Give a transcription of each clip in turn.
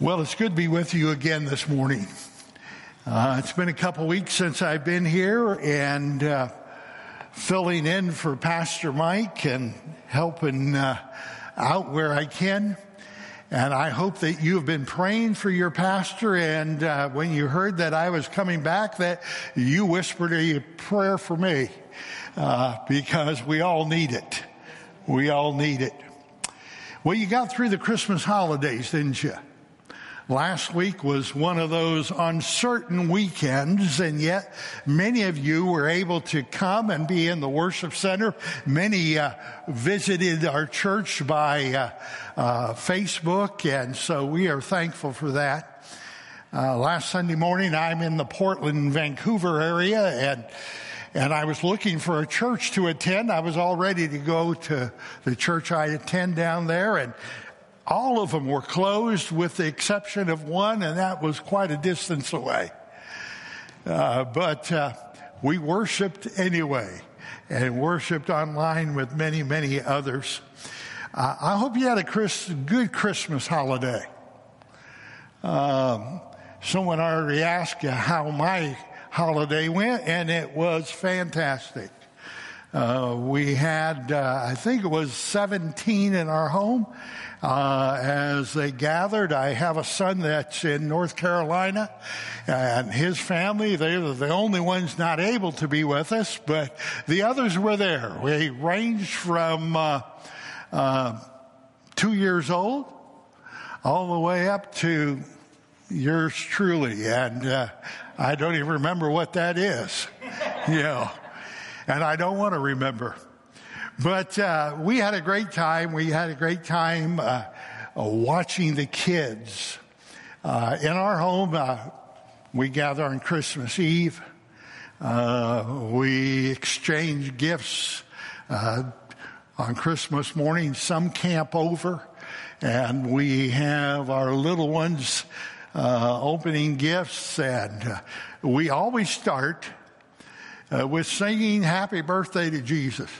Well, it's good to be with you again this morning. Uh, it's been a couple weeks since I've been here and uh, filling in for Pastor Mike and helping uh, out where I can. And I hope that you have been praying for your pastor. And uh, when you heard that I was coming back, that you whispered a prayer for me uh, because we all need it. We all need it. Well, you got through the Christmas holidays, didn't you? Last week was one of those uncertain weekends, and yet many of you were able to come and be in the worship center. Many uh, visited our church by uh, uh, Facebook, and so we are thankful for that. Uh, last Sunday morning, I'm in the Portland, Vancouver area, and and I was looking for a church to attend. I was all ready to go to the church I attend down there, and all of them were closed with the exception of one, and that was quite a distance away. Uh, but uh, we worshiped anyway and worshiped online with many, many others. Uh, I hope you had a Chris, good Christmas holiday. Um, someone already asked you how my holiday went, and it was fantastic. Uh, we had, uh, I think it was 17 in our home, uh, as they gathered. I have a son that's in North Carolina and his family, they were the only ones not able to be with us, but the others were there. We ranged from, uh, uh, two years old all the way up to yours truly. And, I don't even remember what that is, know, and I don't want to remember. But uh, we had a great time. We had a great time uh, watching the kids. Uh, in our home, uh, we gather on Christmas Eve. Uh, we exchange gifts uh, on Christmas morning. Some camp over, and we have our little ones opening gifts. And we always start with singing "Happy Birthday to Jesus."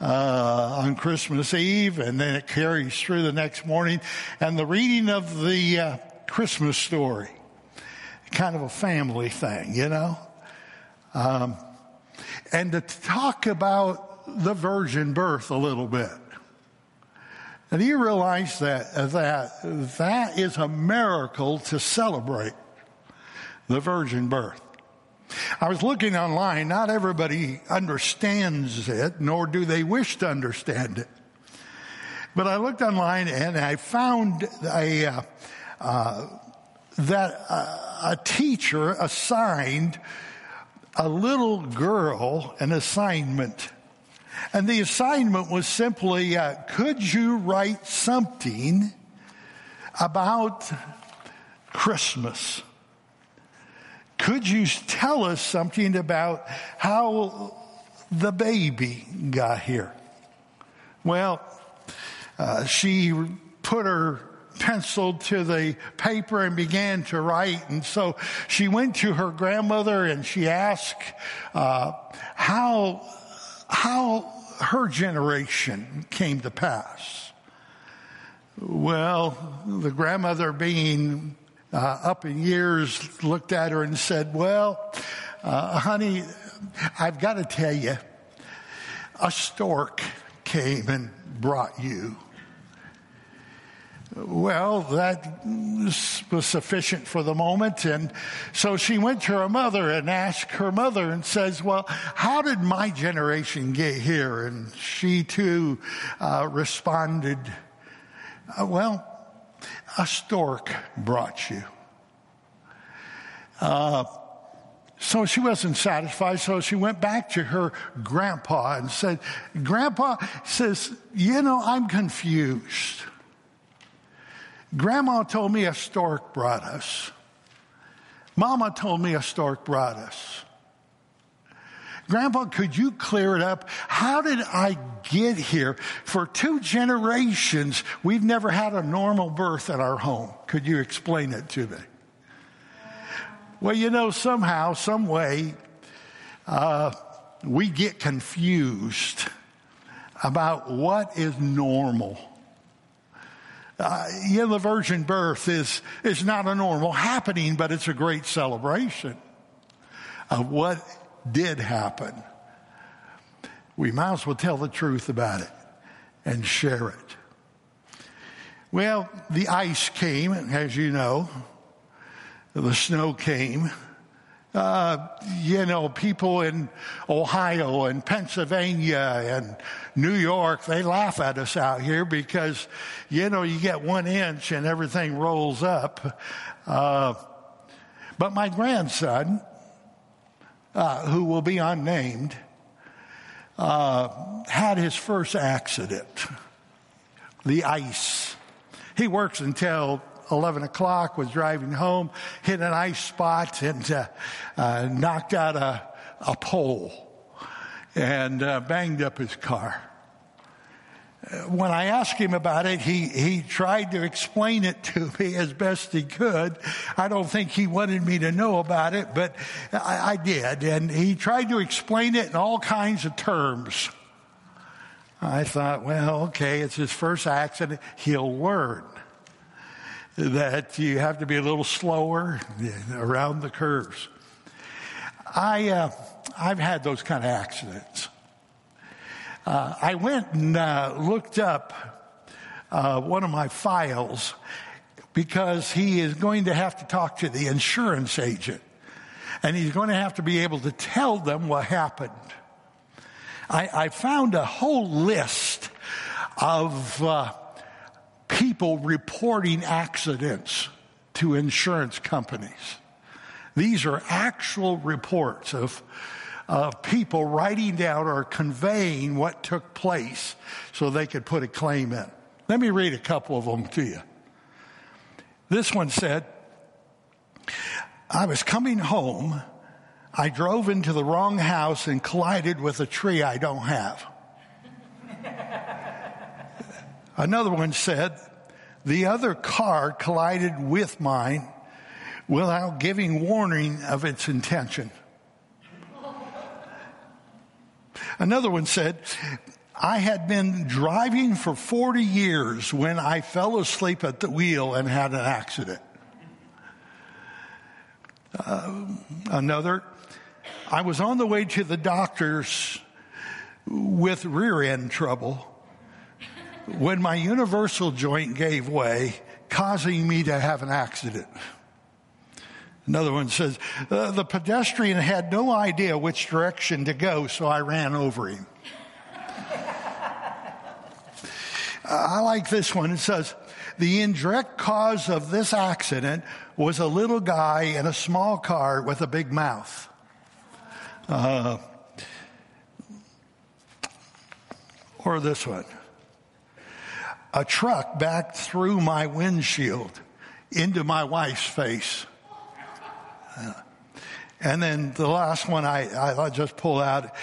uh, on Christmas Eve, and then it carries through the next morning. And the reading of the uh, Christmas story, kind of a family thing, you know. Um, and to talk about the virgin birth a little bit. And you realize that that that is a miracle to celebrate the virgin birth. I was looking online. Not everybody understands it, nor do they wish to understand it. But I looked online and I found a, uh, uh, that uh, a teacher assigned a little girl an assignment. And the assignment was simply, uh, could you write something about Christmas? Could you tell us something about how the baby got here? Well, uh, she put her pencil to the paper and began to write. And so she went to her grandmother and she asked uh, how how her generation came to pass. Well, the grandmother being uh, up in years looked at her and said, Well, uh, honey, I've got to tell you, a stork came and brought you. Well, that was sufficient for the moment. And so she went to her mother and asked her mother and says, well, how did my generation get here? And she too uh, responded, uh, well, a stork brought you. Uh, so she wasn't satisfied, so she went back to her grandpa and said, Grandpa says, You know, I'm confused. Grandma told me a stork brought us. Mama told me a stork brought us. Grandpa, could you clear it up? How did I get here? For two generations, we've never had a normal birth at our home. Could you explain it to me? Well, you know, somehow, some way, uh, we get confused about what is normal. uh, know, the virgin birth is, is not a normal happening, but it's a great celebration of what did happen. We might as well tell the truth about it and share it. Well, the ice came, as you know, the snow came. Uh, you know, people in Ohio and Pennsylvania and New York, they laugh at us out here because, you know, you get one inch and everything rolls up. Uh, but my grandson, uh, who will be unnamed, uh, had his first accident. The ice. He works until 11 o'clock, was driving home, hit an ice spot and uh, uh, knocked out a, a pole and uh, banged up his car. When I asked him about it, he, he tried to explain it to me as best he could. I don't think he wanted me to know about it, but I, I did. And he tried to explain it in all kinds of terms. I thought, well, okay, it's his first accident. He'll learn that you have to be a little slower around the curves. I, uh, I've had those kind of accidents. Uh, I went and uh, looked up uh, one of my files because he is going to have to talk to the insurance agent and he's going to have to be able to tell them what happened. I, I found a whole list of uh, people reporting accidents to insurance companies. These are actual reports of, of people writing down or conveying what took place so they could put a claim in. Let me read a couple of them to you. This one said, I was coming home. I drove into the wrong house and collided with a tree I don't have. Another one said, the other car collided with mine without giving warning of its intention. Another one said, I had been driving for 40 years when I fell asleep at the wheel and had an accident. Uh, another, I was on the way to the doctor's with rear end trouble when my universal joint gave way, causing me to have an accident. Another one says, uh, the pedestrian had no idea which direction to go, so I ran over him. I like this one. It says, the indirect cause of this accident was a little guy in a small car with a big mouth. Uh, or this one a truck backed through my windshield into my wife's face. And then the last one I, I just pull out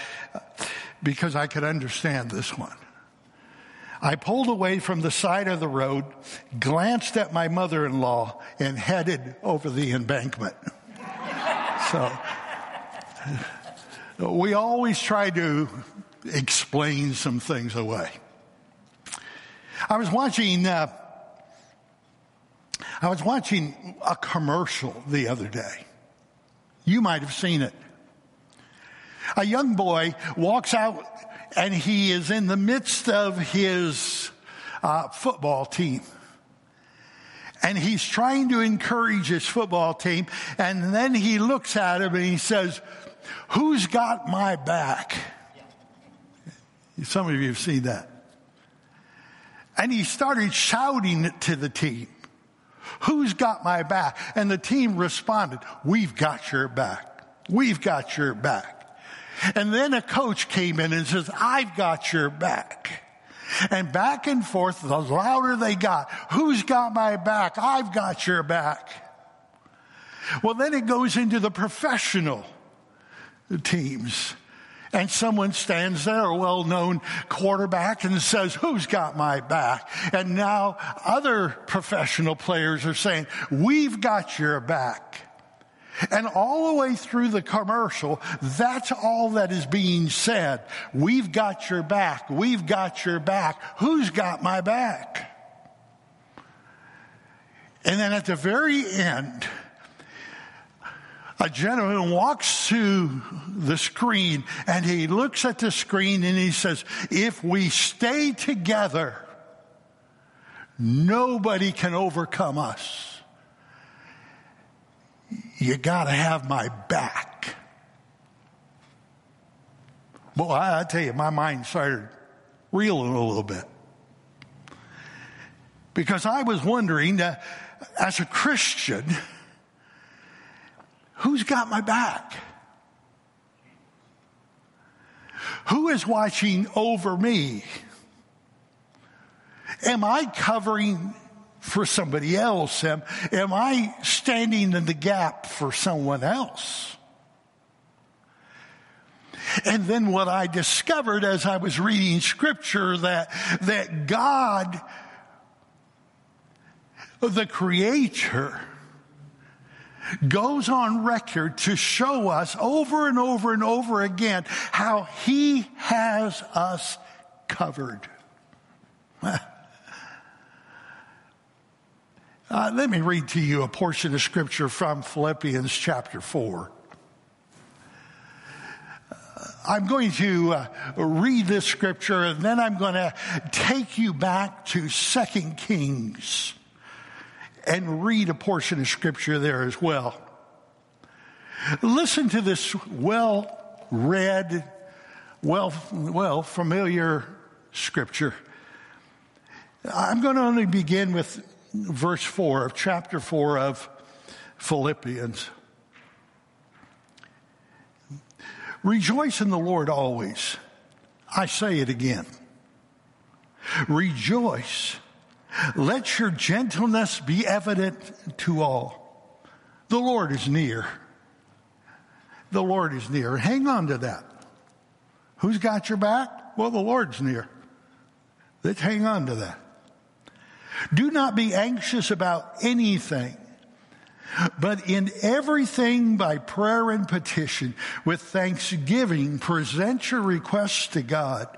because I could understand this one. I pulled away from the side of the road, glanced at my mother in law, and headed over the embankment. so we always try to explain some things away. I was watching, uh, I was watching a commercial the other day. You might have seen it. A young boy walks out and he is in the midst of his uh, football team. And he's trying to encourage his football team. And then he looks at him and he says, Who's got my back? Some of you have seen that. And he started shouting to the team, Who's got my back? And the team responded, We've got your back. We've got your back. And then a coach came in and says, I've got your back. And back and forth, the louder they got, who's got my back? I've got your back. Well, then it goes into the professional teams and someone stands there, a well known quarterback, and says, Who's got my back? And now other professional players are saying, We've got your back. And all the way through the commercial, that's all that is being said. We've got your back. We've got your back. Who's got my back? And then at the very end, a gentleman walks to the screen and he looks at the screen and he says, if we stay together, nobody can overcome us. You gotta have my back. Boy, I tell you, my mind started reeling a little bit. Because I was wondering, uh, as a Christian, who's got my back? Who is watching over me? Am I covering for somebody else? Am, am I standing in the gap for someone else? And then what I discovered as I was reading scripture that, that God, the creator, goes on record to show us over and over and over again how he has us covered. Uh, let me read to you a portion of scripture from Philippians chapter 4. Uh, I'm going to uh, read this scripture and then I'm going to take you back to Second Kings and read a portion of scripture there as well. Listen to this well read, well, well familiar scripture. I'm going to only begin with verse 4 of chapter 4 of Philippians. Rejoice in the Lord always. I say it again. Rejoice. Let your gentleness be evident to all. The Lord is near. The Lord is near. Hang on to that. Who's got your back? Well, the Lord's near. Let's hang on to that. Do not be anxious about anything, but in everything by prayer and petition with thanksgiving present your requests to God.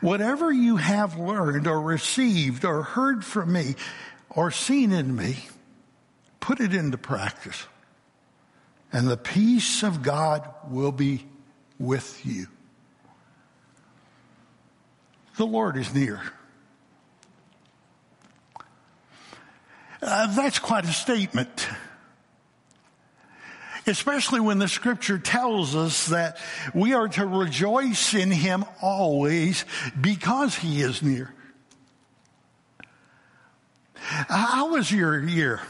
Whatever you have learned or received or heard from me or seen in me, put it into practice. And the peace of God will be with you. The Lord is near. Uh, that's quite a statement. Especially when the scripture tells us that we are to rejoice in him always because he is near. How was your year?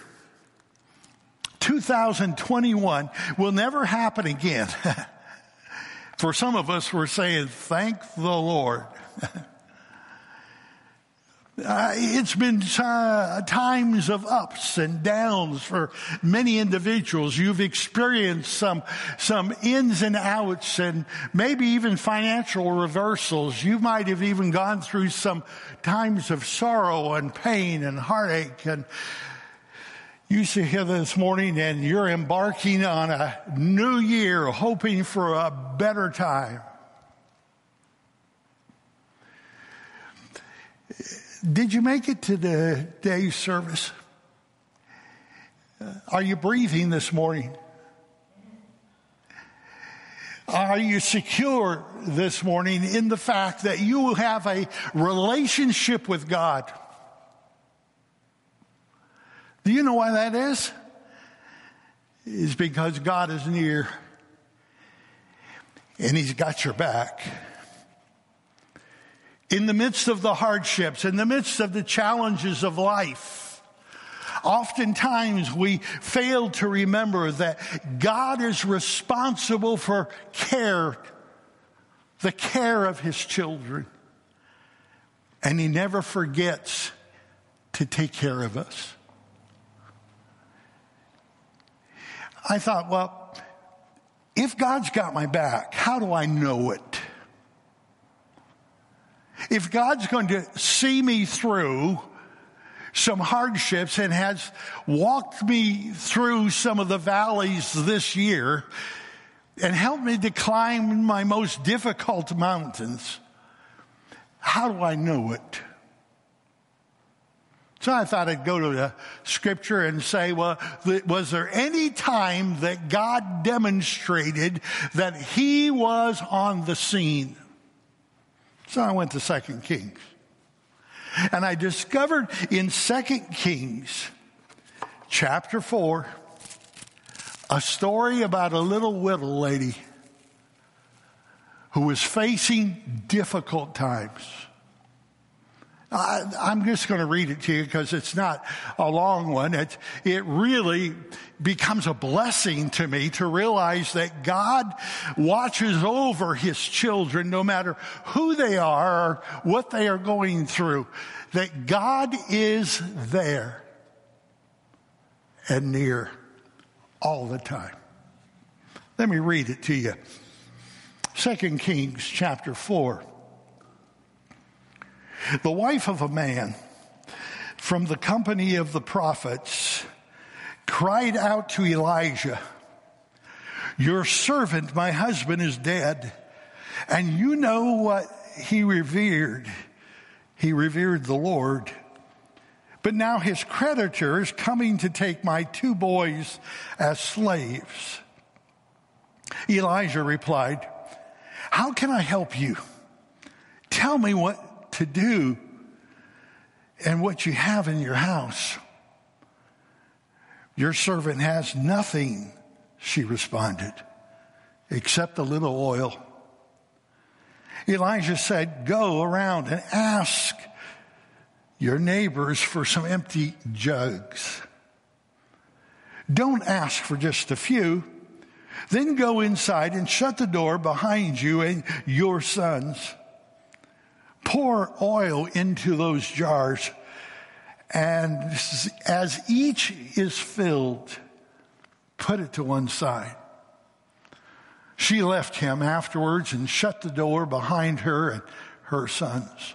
2021 will never happen again. For some of us, we're saying, thank the Lord. Uh, it's been uh, times of ups and downs for many individuals. You've experienced some, some ins and outs and maybe even financial reversals. You might have even gone through some times of sorrow and pain and heartache and you sit here this morning and you're embarking on a new year hoping for a better time. Did you make it to the day's service? Uh, are you breathing this morning? Are you secure this morning in the fact that you have a relationship with God? Do you know why that is? Is because God is near and He's got your back in the midst of the hardships, in the midst of the challenges of life, oftentimes we fail to remember that God is responsible for care, the care of His children. And He never forgets to take care of us. I thought, well, if God's got my back, how do I know it? If God's going to see me through some hardships and has walked me through some of the valleys this year and helped me to climb my most difficult mountains, how do I know it? So I thought I'd go to the scripture and say, well, was there any time that God demonstrated that he was on the scene? So I went to Second Kings. And I discovered in Second Kings chapter 4 a story about a little widow lady who was facing difficult times. I, am just going to read it to you because it's not a long one. It, it really becomes a blessing to me to realize that God watches over his children no matter who they are or what they are going through. That God is there and near all the time. Let me read it to you. Second Kings chapter 4 the wife of a man from the company of the prophets cried out to Elisha, Your servant, my husband, is dead, and you know what he revered. He revered the Lord. But now his creditor is coming to take my two boys as slaves. Elisha replied, How can I help you? Tell me what to do and what you have in your house. Your servant has nothing, she responded, except a little oil. Elisha said, Go around and ask your neighbors for some empty jugs. Don't ask for just a few. Then go inside and shut the door behind you and your sons. Pour oil into those jars, and as each is filled, put it to one side. She left him afterwards and shut the door behind her and her sons.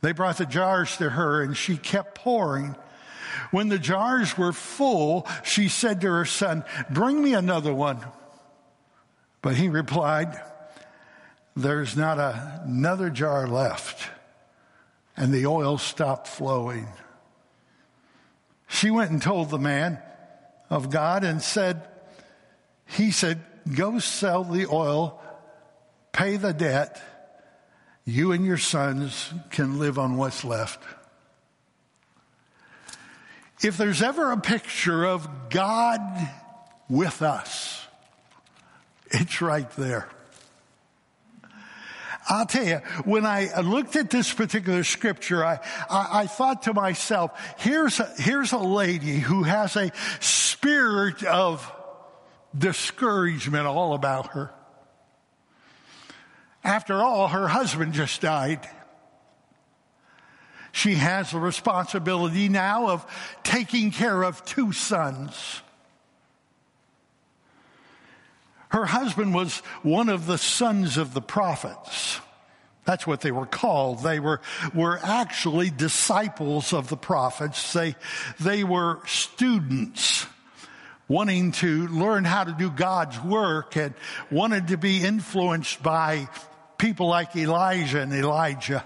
They brought the jars to her, and she kept pouring. When the jars were full, she said to her son, Bring me another one. But he replied, there's not a, another jar left. And the oil stopped flowing. She went and told the man of God and said, He said, Go sell the oil, pay the debt. You and your sons can live on what's left. If there's ever a picture of God with us, it's right there. I'll tell you, when I looked at this particular scripture, I, I, I thought to myself, here's a, here's a lady who has a spirit of discouragement all about her. After all, her husband just died. She has the responsibility now of taking care of two sons. Her husband was one of the sons of the prophets. That's what they were called. They were, were actually disciples of the prophets. They, they were students wanting to learn how to do God's work and wanted to be influenced by people like Elijah and Elisha.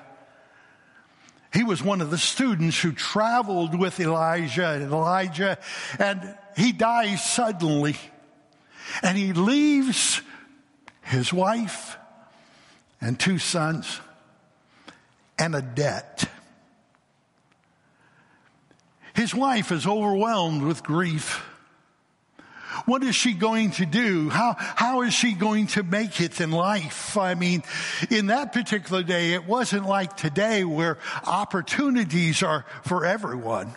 He was one of the students who traveled with Elijah and Elisha, and he dies suddenly. And he leaves his wife and two sons and a debt. His wife is overwhelmed with grief. What is she going to do? How, how is she going to make it in life? I mean, in that particular day, it wasn't like today where opportunities are for everyone.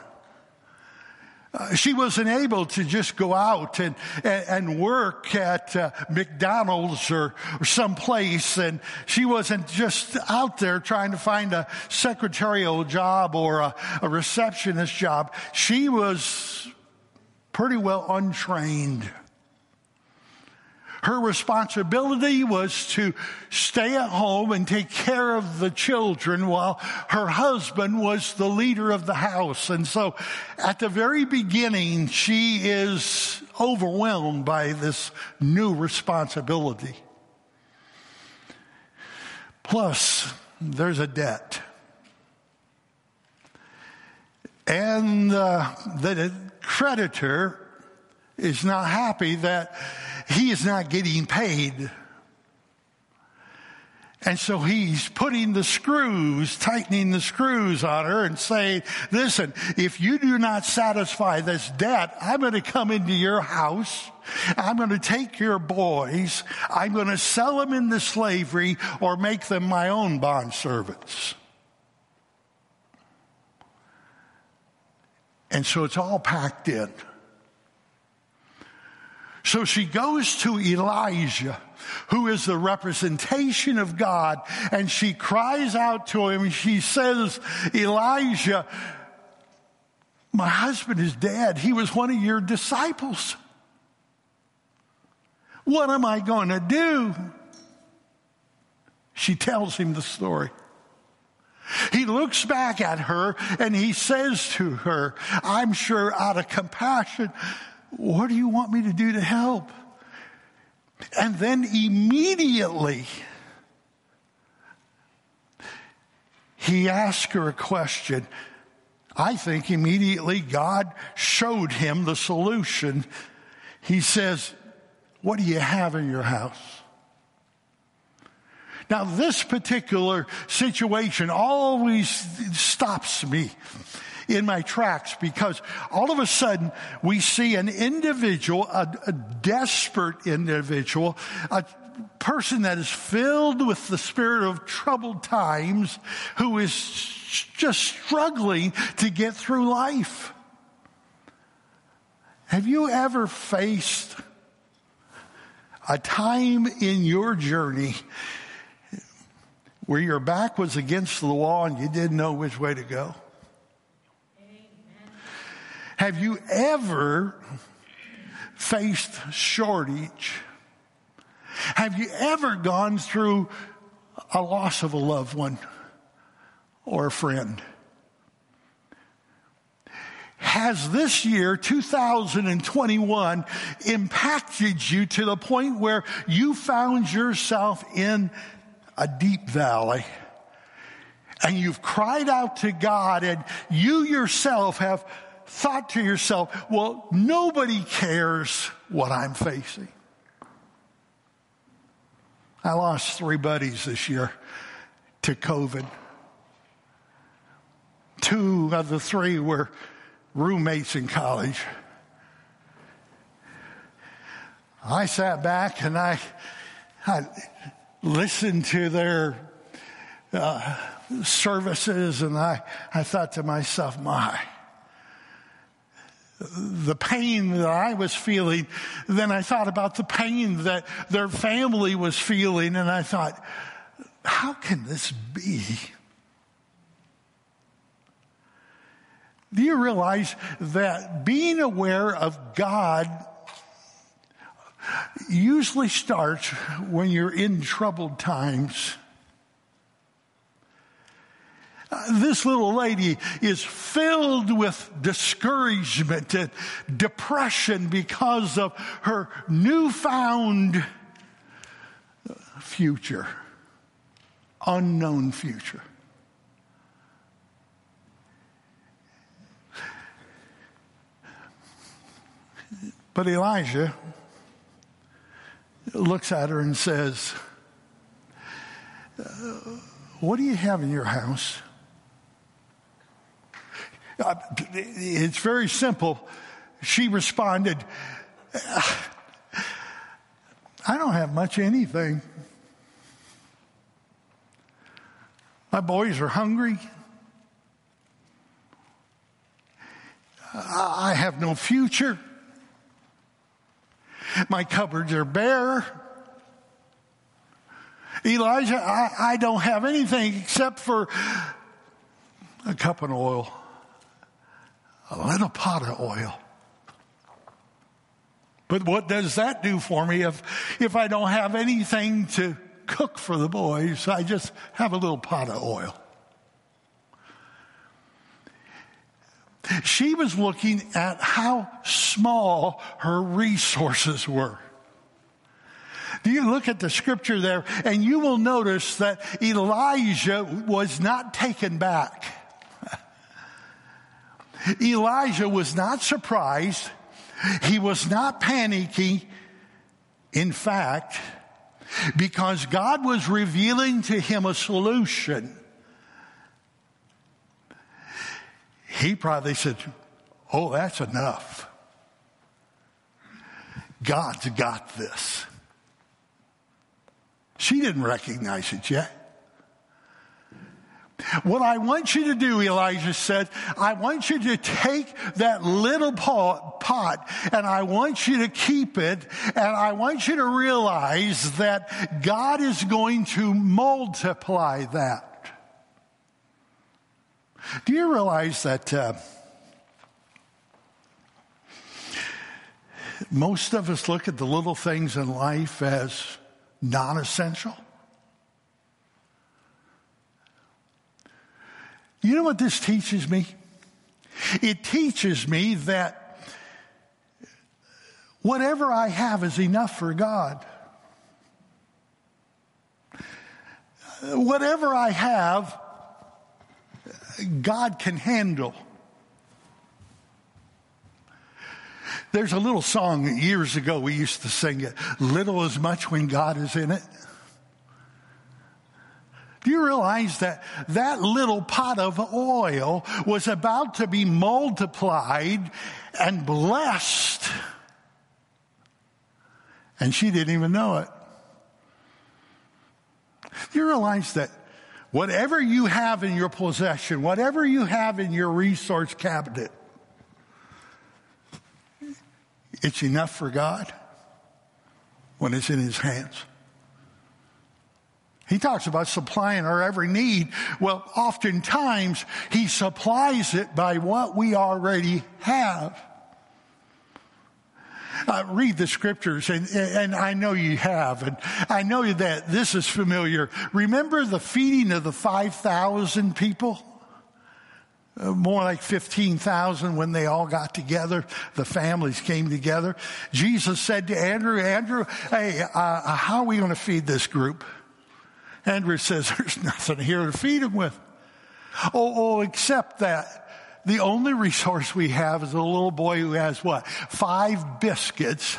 Uh, she wasn't able to just go out and, and, and work at uh, McDonald's or, or someplace. And she wasn't just out there trying to find a secretarial job or a, a receptionist job. She was pretty well untrained. Her responsibility was to stay at home and take care of the children while her husband was the leader of the house. And so at the very beginning, she is overwhelmed by this new responsibility. Plus, there's a debt. And uh, the creditor is not happy that he is not getting paid. And so he's putting the screws, tightening the screws on her and saying, listen, if you do not satisfy this debt, I'm going to come into your house. I'm going to take your boys. I'm going to sell them into slavery or make them my own bond servants. And so it's all packed in. So she goes to Elisha, who is the representation of God, and she cries out to him. She says, Elisha, my husband is dead. He was one of your disciples. What am I going to do? She tells him the story. He looks back at her and he says to her, I'm sure out of compassion, what do you want me to do to help? And then immediately, he asked her a question. I think immediately God showed him the solution. He says, What do you have in your house? Now, this particular situation always stops me in my tracks because all of a sudden we see an individual, a, a desperate individual, a person that is filled with the spirit of troubled times who is just struggling to get through life. Have you ever faced a time in your journey where your back was against the wall and you didn't know which way to go? Have you ever faced shortage? Have you ever gone through a loss of a loved one or a friend? Has this year, 2021, impacted you to the point where you found yourself in a deep valley? And you've cried out to God and you yourself have thought to yourself, well, nobody cares what I'm facing. I lost three buddies this year to COVID. Two of the three were roommates in college. I sat back and I, I listened to their uh, services and I, I thought to myself, my, the pain that I was feeling, then I thought about the pain that their family was feeling, and I thought, how can this be? Do you realize that being aware of God usually starts when you're in troubled times? This little lady is filled with discouragement and depression because of her newfound future, unknown future. But Elisha looks at her and says, What do you have in your house? Uh, it's very simple. She responded, I don't have much anything. My boys are hungry. I have no future. My cupboards are bare. Elisha, I, I don't have anything except for a cup of oil a little pot of oil. But what does that do for me if, if I don't have anything to cook for the boys? I just have a little pot of oil. She was looking at how small her resources were. Do you look at the scripture there and you will notice that Elisha was not taken back. Elisha was not surprised. He was not panicky. In fact, because God was revealing to him a solution, he probably said, Oh, that's enough. God's got this. She didn't recognize it yet. What I want you to do, Elisha said, I want you to take that little pot and I want you to keep it and I want you to realize that God is going to multiply that. Do you realize that uh, most of us look at the little things in life as non essential? You know what this teaches me? It teaches me that whatever I have is enough for God. Whatever I have, God can handle. There's a little song years ago we used to sing it little as much when God is in it. Do you realize that that little pot of oil was about to be multiplied and blessed? And she didn't even know it. Do you realize that whatever you have in your possession, whatever you have in your resource cabinet, it's enough for God when it's in His hands? He talks about supplying our every need. Well, oftentimes he supplies it by what we already have. Uh, read the scriptures, and, and I know you have, and I know that this is familiar. Remember the feeding of the 5,000 people? Uh, more like 15,000 when they all got together. The families came together. Jesus said to Andrew, Andrew, hey, uh, how are we going to feed this group? Andrew says, There's nothing here to feed him with. Oh, oh, except that the only resource we have is a little boy who has what? Five biscuits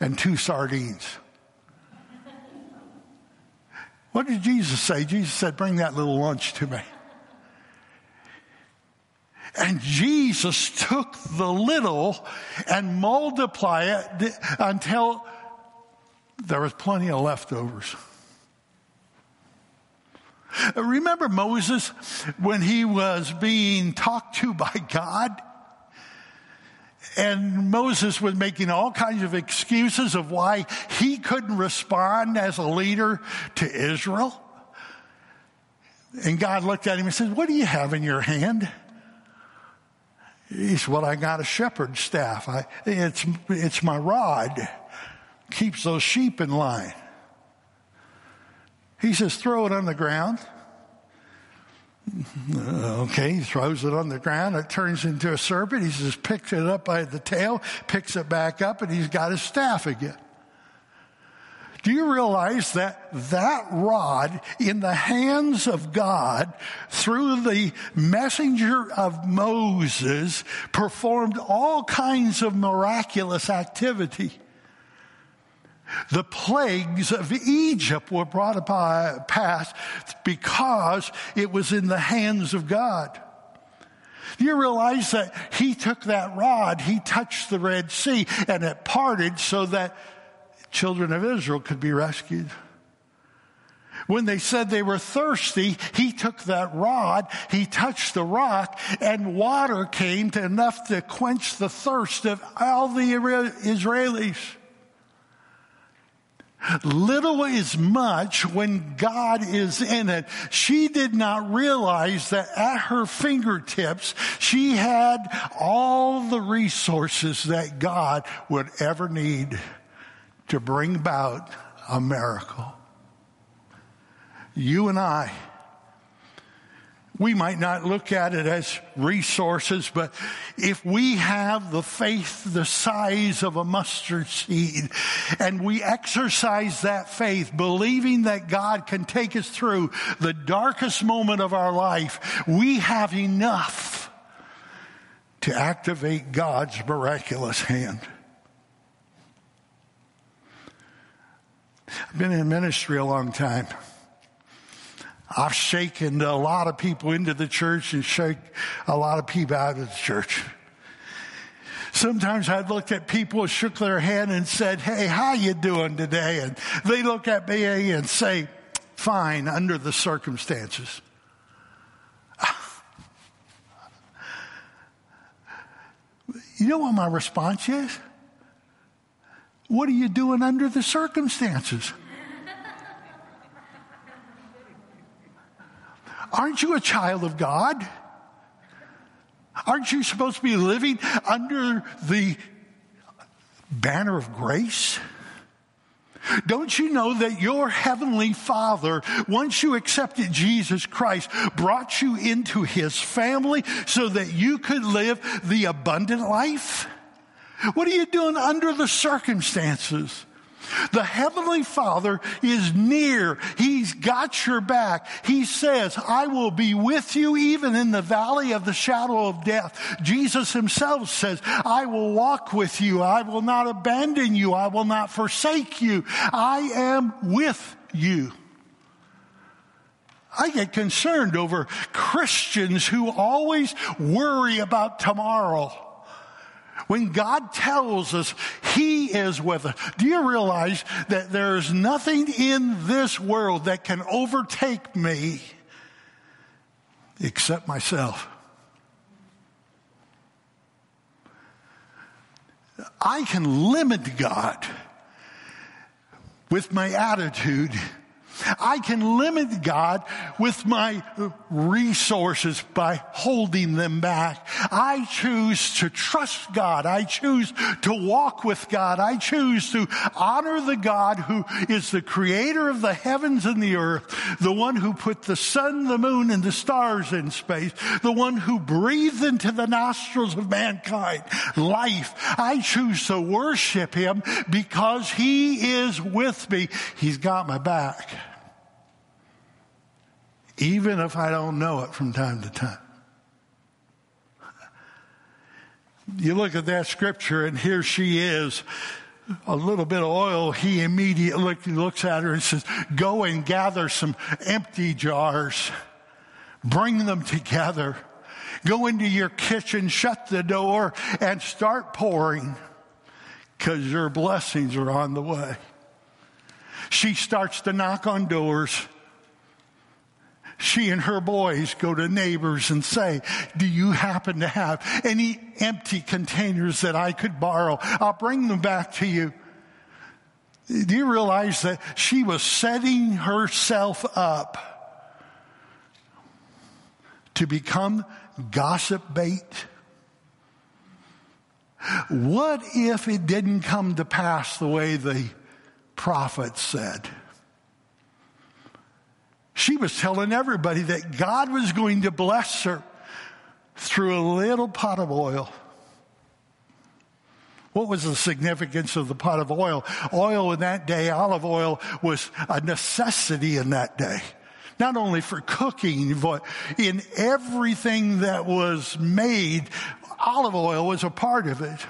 and two sardines. What did Jesus say? Jesus said, Bring that little lunch to me. And Jesus took the little and multiplied it until there was plenty of leftovers. Remember Moses when he was being talked to by God? And Moses was making all kinds of excuses of why he couldn't respond as a leader to Israel. And God looked at him and said, What do you have in your hand? He said, Well, I got a shepherd's staff. I, it's, it's my rod. Keeps those sheep in line. He says, throw it on the ground. Uh, okay, he throws it on the ground. It turns into a serpent. He says, picks it up by the tail, picks it back up, and he's got his staff again. Do you realize that that rod in the hands of God through the messenger of Moses performed all kinds of miraculous activity? The plagues of Egypt were brought about uh, past because it was in the hands of God. Do you realize that he took that rod, he touched the Red Sea, and it parted so that children of Israel could be rescued? When they said they were thirsty, he took that rod, he touched the rock, and water came to enough to quench the thirst of all the Israelis. Little is much when God is in it. She did not realize that at her fingertips, she had all the resources that God would ever need to bring about a miracle. You and I we might not look at it as resources, but if we have the faith the size of a mustard seed and we exercise that faith, believing that God can take us through the darkest moment of our life, we have enough to activate God's miraculous hand. I've been in ministry a long time. I've shaken a lot of people into the church and shake a lot of people out of the church. Sometimes I'd look at people, shook their hand and said, Hey, how you doing today? And they look at me and say, fine under the circumstances. You know what my response is? What are you doing under the circumstances? Aren't you a child of God? Aren't you supposed to be living under the banner of grace? Don't you know that your heavenly father, once you accepted Jesus Christ, brought you into his family so that you could live the abundant life? What are you doing under the circumstances? The Heavenly Father is near. He's got your back. He says, I will be with you even in the valley of the shadow of death. Jesus himself says, I will walk with you. I will not abandon you. I will not forsake you. I am with you. I get concerned over Christians who always worry about tomorrow. When God tells us He is with us, do you realize that there is nothing in this world that can overtake me except myself? I can limit God with my attitude I can limit God with my resources by holding them back. I choose to trust God. I choose to walk with God. I choose to honor the God who is the creator of the heavens and the earth, the one who put the sun, the moon, and the stars in space, the one who breathed into the nostrils of mankind life. I choose to worship him because he is with me. He's got my back even if I don't know it from time to time. You look at that scripture, and here she is, a little bit of oil. He immediately looks at her and says, Go and gather some empty jars, bring them together, go into your kitchen, shut the door, and start pouring because your blessings are on the way. She starts to knock on doors she and her boys go to neighbors and say, Do you happen to have any empty containers that I could borrow? I'll bring them back to you. Do you realize that she was setting herself up to become gossip bait? What if it didn't come to pass the way the prophet said? She was telling everybody that God was going to bless her through a little pot of oil. What was the significance of the pot of oil? Oil in that day, olive oil, was a necessity in that day. Not only for cooking, but in everything that was made, olive oil was a part of it.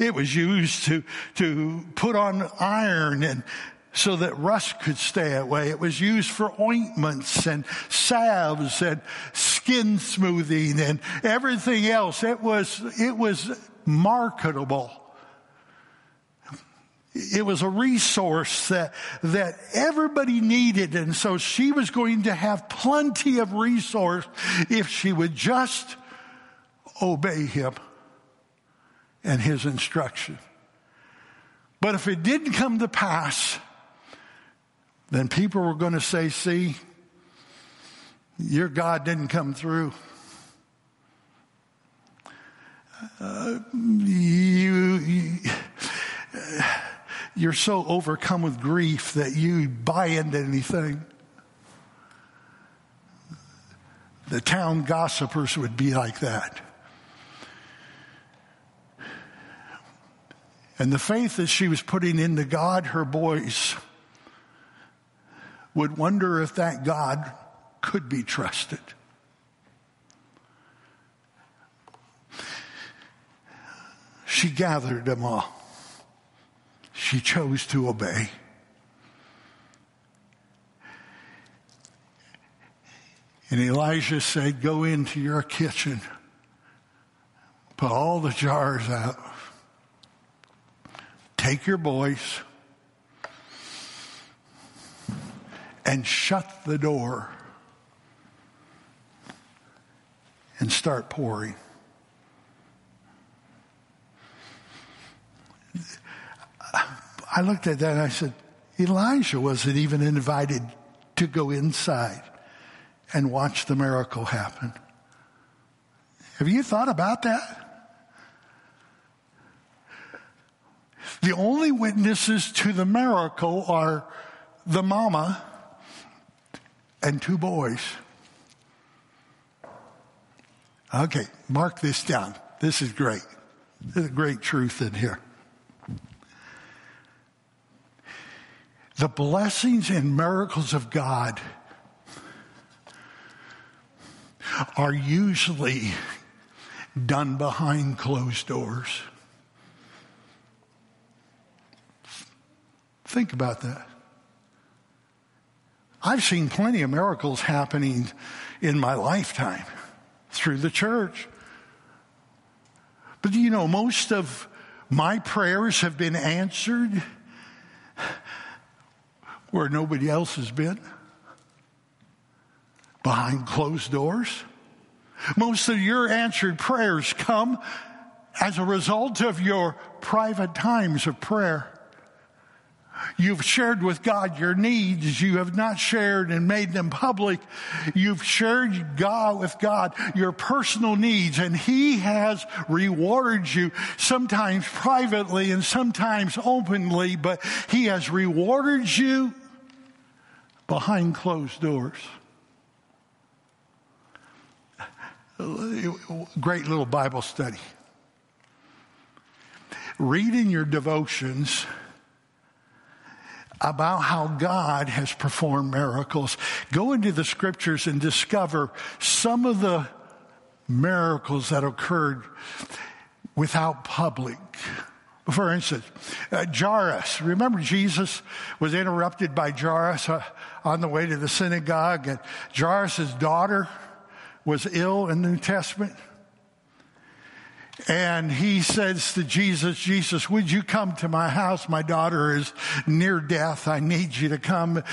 It was used to, to put on iron and so that rust could stay away. It was used for ointments and salves and skin smoothing and everything else. It was, it was marketable. It was a resource that, that everybody needed. And so she was going to have plenty of resource if she would just obey him and his instruction. But if it didn't come to pass, then people were going to say, see, your God didn't come through. Uh, you, you, you're so overcome with grief that you buy into anything. The town gossipers would be like that. And the faith that she was putting into God, her boys would wonder if that God could be trusted. She gathered them all. She chose to obey. And Elisha said, Go into your kitchen, put all the jars out, take your boys, and shut the door and start pouring. I looked at that and I said, Elisha wasn't even invited to go inside and watch the miracle happen. Have you thought about that? The only witnesses to the miracle are the mama and two boys. Okay, mark this down. This is great. There's a great truth in here. The blessings and miracles of God are usually done behind closed doors. Think about that. I've seen plenty of miracles happening in my lifetime through the church. But you know, most of my prayers have been answered where nobody else has been, behind closed doors. Most of your answered prayers come as a result of your private times of prayer. You've shared with God your needs. You have not shared and made them public. You've shared God with God your personal needs and He has rewarded you sometimes privately and sometimes openly, but He has rewarded you behind closed doors. Great little Bible study. Reading your devotions about how God has performed miracles. Go into the scriptures and discover some of the miracles that occurred without public. For instance, uh, Jairus. Remember, Jesus was interrupted by Jairus uh, on the way to the synagogue, and Jairus' daughter was ill in the New Testament. And he says to Jesus, Jesus, would you come to my house? My daughter is near death. I need you to come.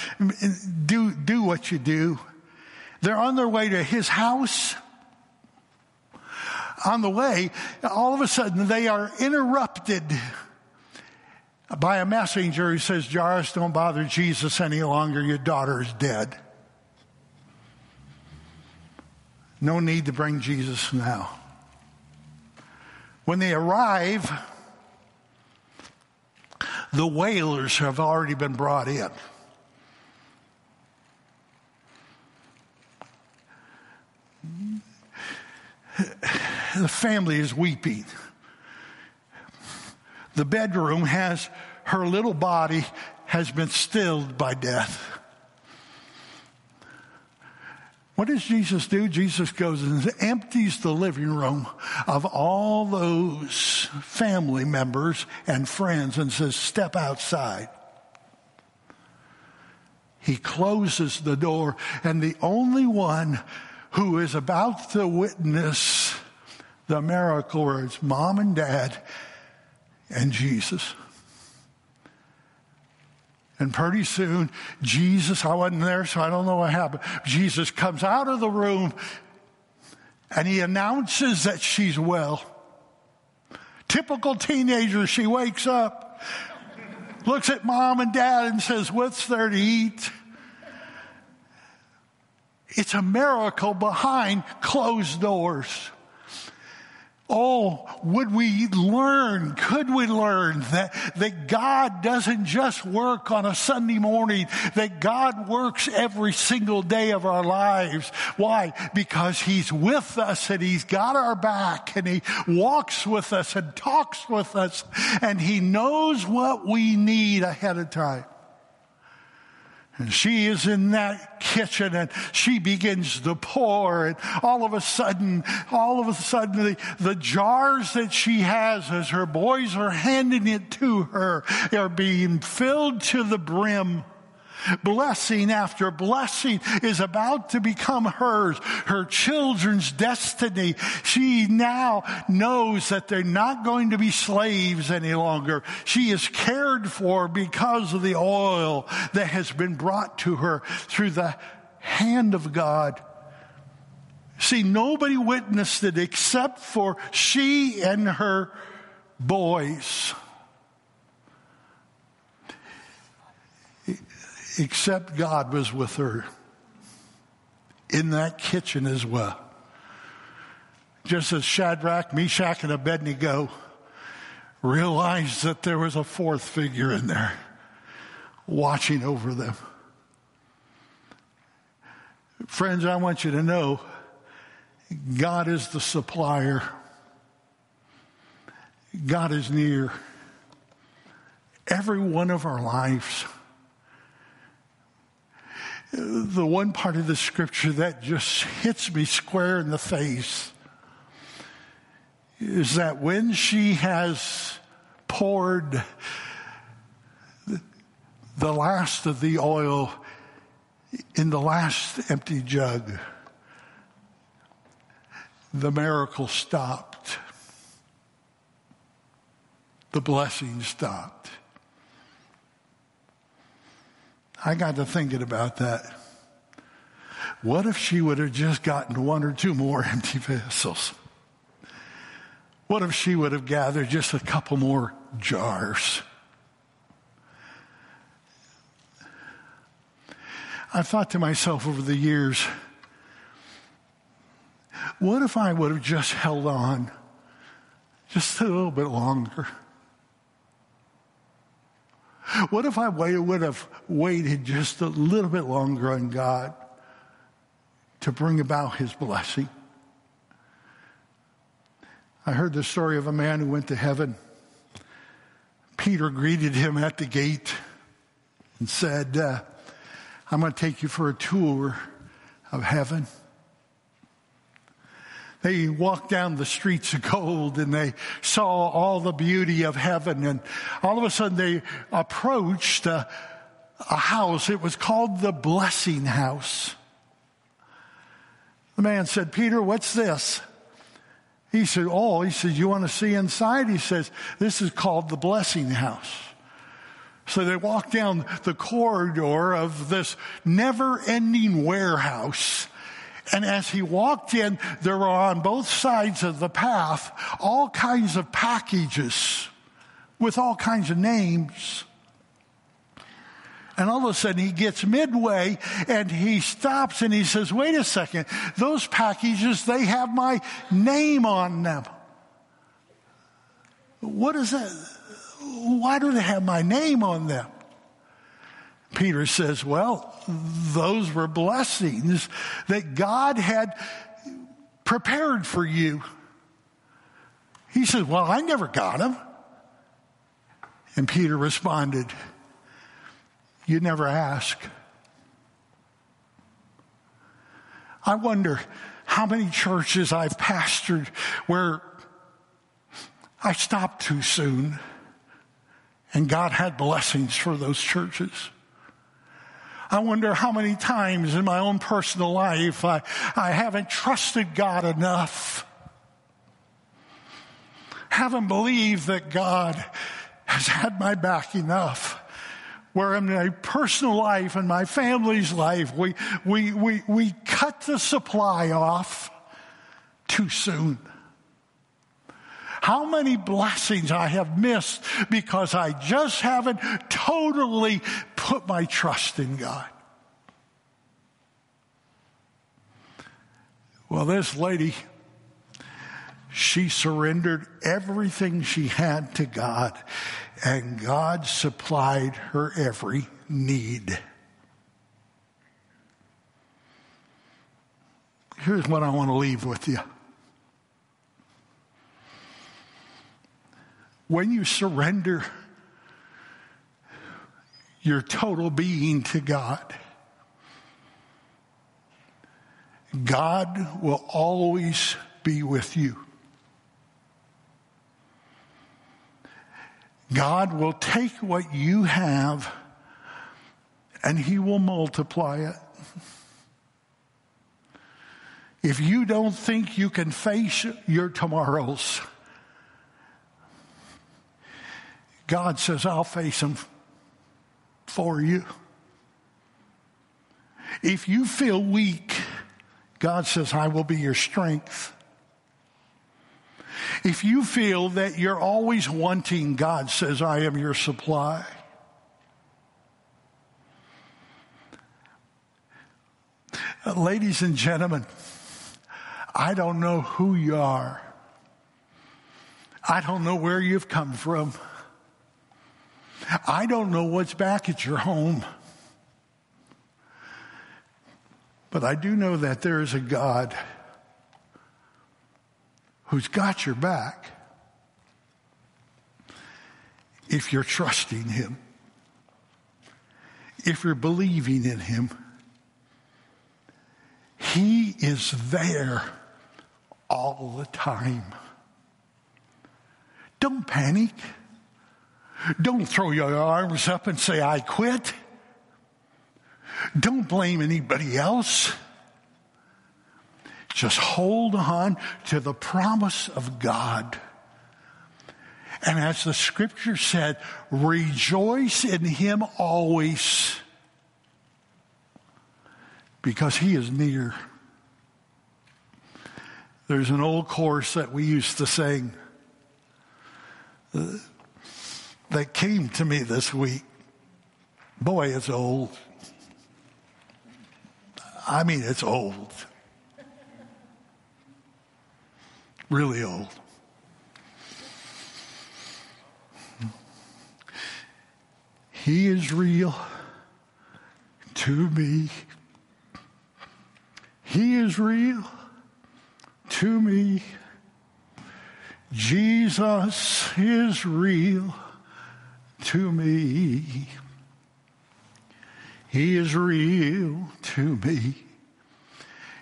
Do, do what you do. They're on their way to his house. On the way, all of a sudden they are interrupted by a messenger who says, Jairus, don't bother Jesus any longer. Your daughter is dead. No need to bring Jesus now. When they arrive, the wailers have already been brought in. The family is weeping. The bedroom has her little body has been stilled by death. What does Jesus do? Jesus goes and empties the living room of all those family members and friends and says, Step outside. He closes the door, and the only one who is about to witness the miracle is mom and dad and Jesus. And pretty soon, Jesus, I wasn't there, so I don't know what happened. Jesus comes out of the room and he announces that she's well. Typical teenager, she wakes up. looks at mom and dad and says, What's there to eat? It's a miracle behind closed doors. Oh, would we learn, could we learn that, that God doesn't just work on a Sunday morning, that God works every single day of our lives. Why? Because He's with us and He's got our back and He walks with us and talks with us and He knows what we need ahead of time. And she is in that kitchen and she begins to pour and all of a sudden, all of a sudden the, the jars that she has as her boys are handing it to her are being filled to the brim. Blessing after blessing is about to become hers, her children's destiny. She now knows that they're not going to be slaves any longer. She is cared for because of the oil that has been brought to her through the hand of God. See, nobody witnessed it except for she and her boys. Except God was with her in that kitchen as well. Just as Shadrach, Meshach, and Abednego realized that there was a fourth figure in there watching over them. Friends, I want you to know God is the supplier. God is near every one of our lives the one part of the scripture that just hits me square in the face is that when she has poured the last of the oil in the last empty jug, the miracle stopped. The blessing stopped. I got to thinking about that. What if she would have just gotten one or two more empty vessels? What if she would have gathered just a couple more jars? I've thought to myself over the years, what if I would have just held on just a little bit longer? What if I would have waited just a little bit longer on God to bring about his blessing? I heard the story of a man who went to heaven. Peter greeted him at the gate and said, uh, I'm going to take you for a tour of heaven. They walked down the streets of gold and they saw all the beauty of heaven. And all of a sudden they approached a, a house. It was called the blessing house. The man said, Peter, what's this? He said, Oh, he said, you want to see inside? He says, this is called the blessing house. So they walked down the corridor of this never ending warehouse and as he walked in, there were on both sides of the path all kinds of packages with all kinds of names. And all of a sudden he gets midway and he stops and he says, wait a second, those packages, they have my name on them. What is that? Why do they have my name on them? Peter says, well, those were blessings that God had prepared for you. He says, well, I never got them. And Peter responded, you never ask. I wonder how many churches I've pastored where I stopped too soon and God had blessings for those churches. I wonder how many times in my own personal life I, I haven't trusted God enough. Haven't believed that God has had my back enough. Where in my personal life and my family's life, we, we, we, we cut the supply off too soon. How many blessings I have missed because I just haven't totally put my trust in God. Well, this lady, she surrendered everything she had to God, and God supplied her every need. Here's what I want to leave with you. When you surrender your total being to God, God will always be with you. God will take what you have and He will multiply it. If you don't think you can face your tomorrows, God says, I'll face them for you. If you feel weak, God says, I will be your strength. If you feel that you're always wanting, God says, I am your supply. Uh, ladies and gentlemen, I don't know who you are. I don't know where you've come from. I don't know what's back at your home. But I do know that there is a God who's got your back if you're trusting Him, if you're believing in Him. He is there all the time. Don't panic. Don't throw your arms up and say, I quit. Don't blame anybody else. Just hold on to the promise of God. And as the scripture said, rejoice in him always because he is near. There's an old chorus that we used to sing that came to me this week. Boy, it's old. I mean, it's old. Really old. He is real to me. He is real to me. Jesus is real to me. He is real to me.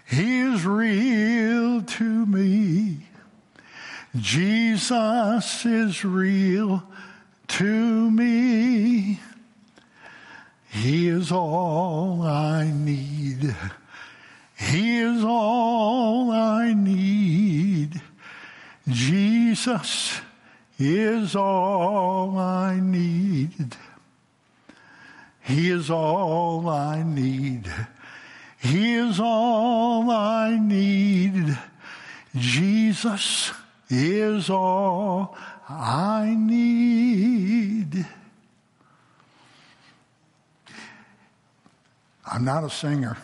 He is real to me. Jesus is real to me. He is all I need. He is all I need. Jesus is all I need. He is all I need. He is all I need. Jesus is all I need. I'm not a singer.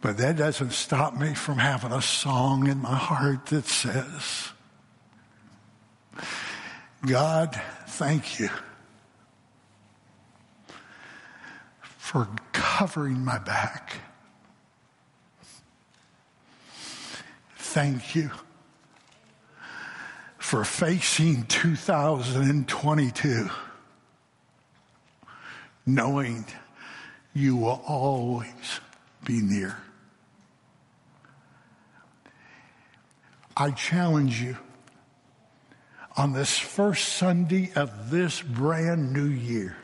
But that doesn't stop me from having a song in my heart that says, God, thank you for covering my back. Thank you for facing 2022 knowing you will always be near. I challenge you on this first Sunday of this brand new year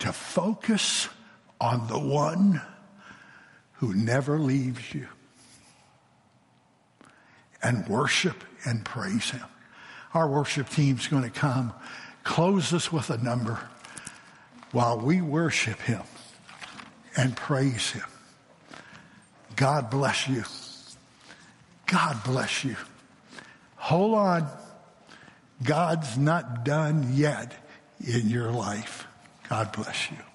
to focus on the one who never leaves you and worship and praise him. Our worship team's going to come close us with a number while we worship him and praise him. God bless you. God bless you. Hold on. God's not done yet in your life. God bless you.